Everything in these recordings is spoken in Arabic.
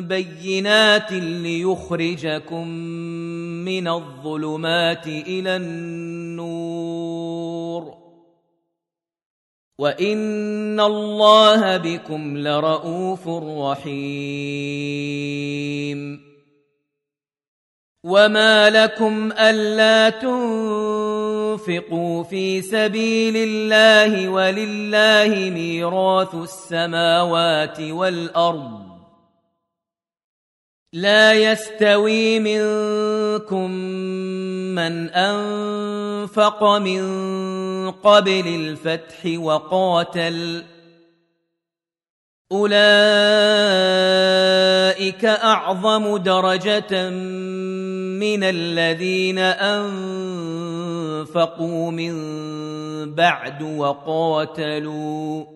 بينات ليخرجكم من الظلمات إلى النور وان الله بكم لرءوف رحيم. وما لكم الا تنفقوا في سبيل الله ولله ميراث السماوات والارض لا يستوي منكم من أنفق من قبل الفتح وقاتل. أولئك أعظم درجة من الذين أنفقوا من بعد وقاتلوا.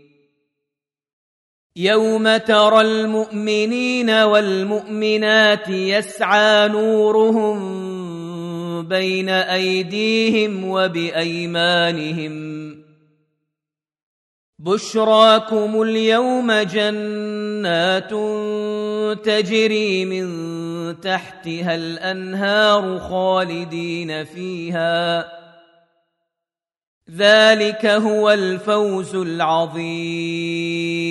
يوم ترى المؤمنين والمؤمنات يسعى نورهم بين ايديهم وبايمانهم بشراكم اليوم جنات تجري من تحتها الانهار خالدين فيها ذلك هو الفوز العظيم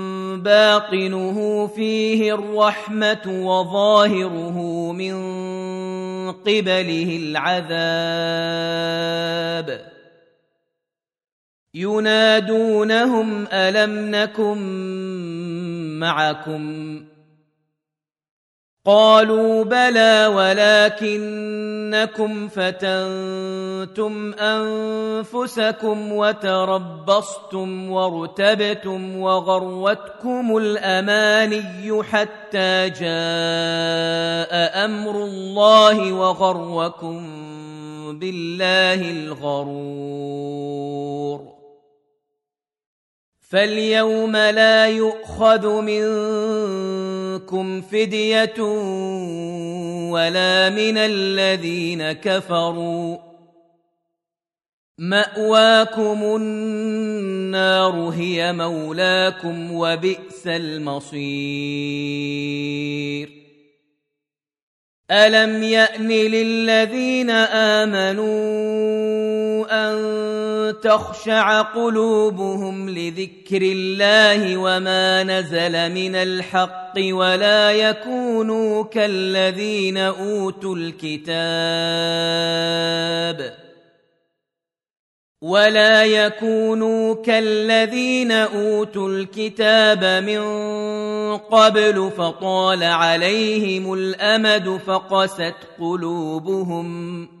باطنه فيه الرحمة وظاهره من قبله العذاب. ينادونهم ألم نكن معكم؟ قالوا بلى ولكنكم فتنتم أنفسكم وتربصتم وارتبتم وغروتكم الأماني حتى جاء أمر الله وغركم بالله الغرور. فاليوم لا يؤخذ منكم فدية ولا من الذين كفروا مأواكم النار هي مولاكم وبئس المصير ألم يأن للذين آمنوا أن تخشع قلوبهم لذكر الله وما نزل من الحق ولا يكونوا كالذين أوتوا الكتاب ولا يكونوا كالذين أوتوا الكتاب من قبل فطال عليهم الأمد فقست قلوبهم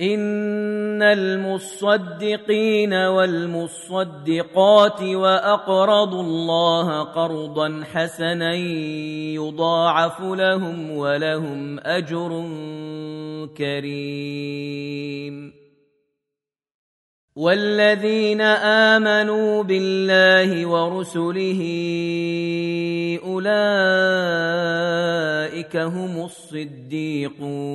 ان المصدقين والمصدقات واقرضوا الله قرضا حسنا يضاعف لهم ولهم اجر كريم والذين امنوا بالله ورسله اولئك هم الصديقون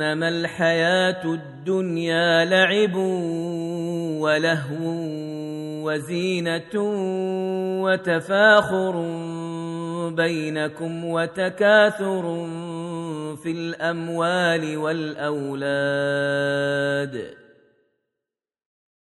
إنما الحياة الدنيا لعب ولهو وزينة وتفاخر بينكم وتكاثر في الأموال والأولاد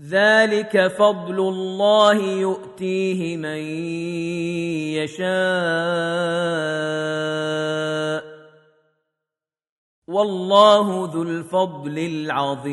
ذلك فضل الله يؤتيه من يشاء. والله ذو الفضل العظيم.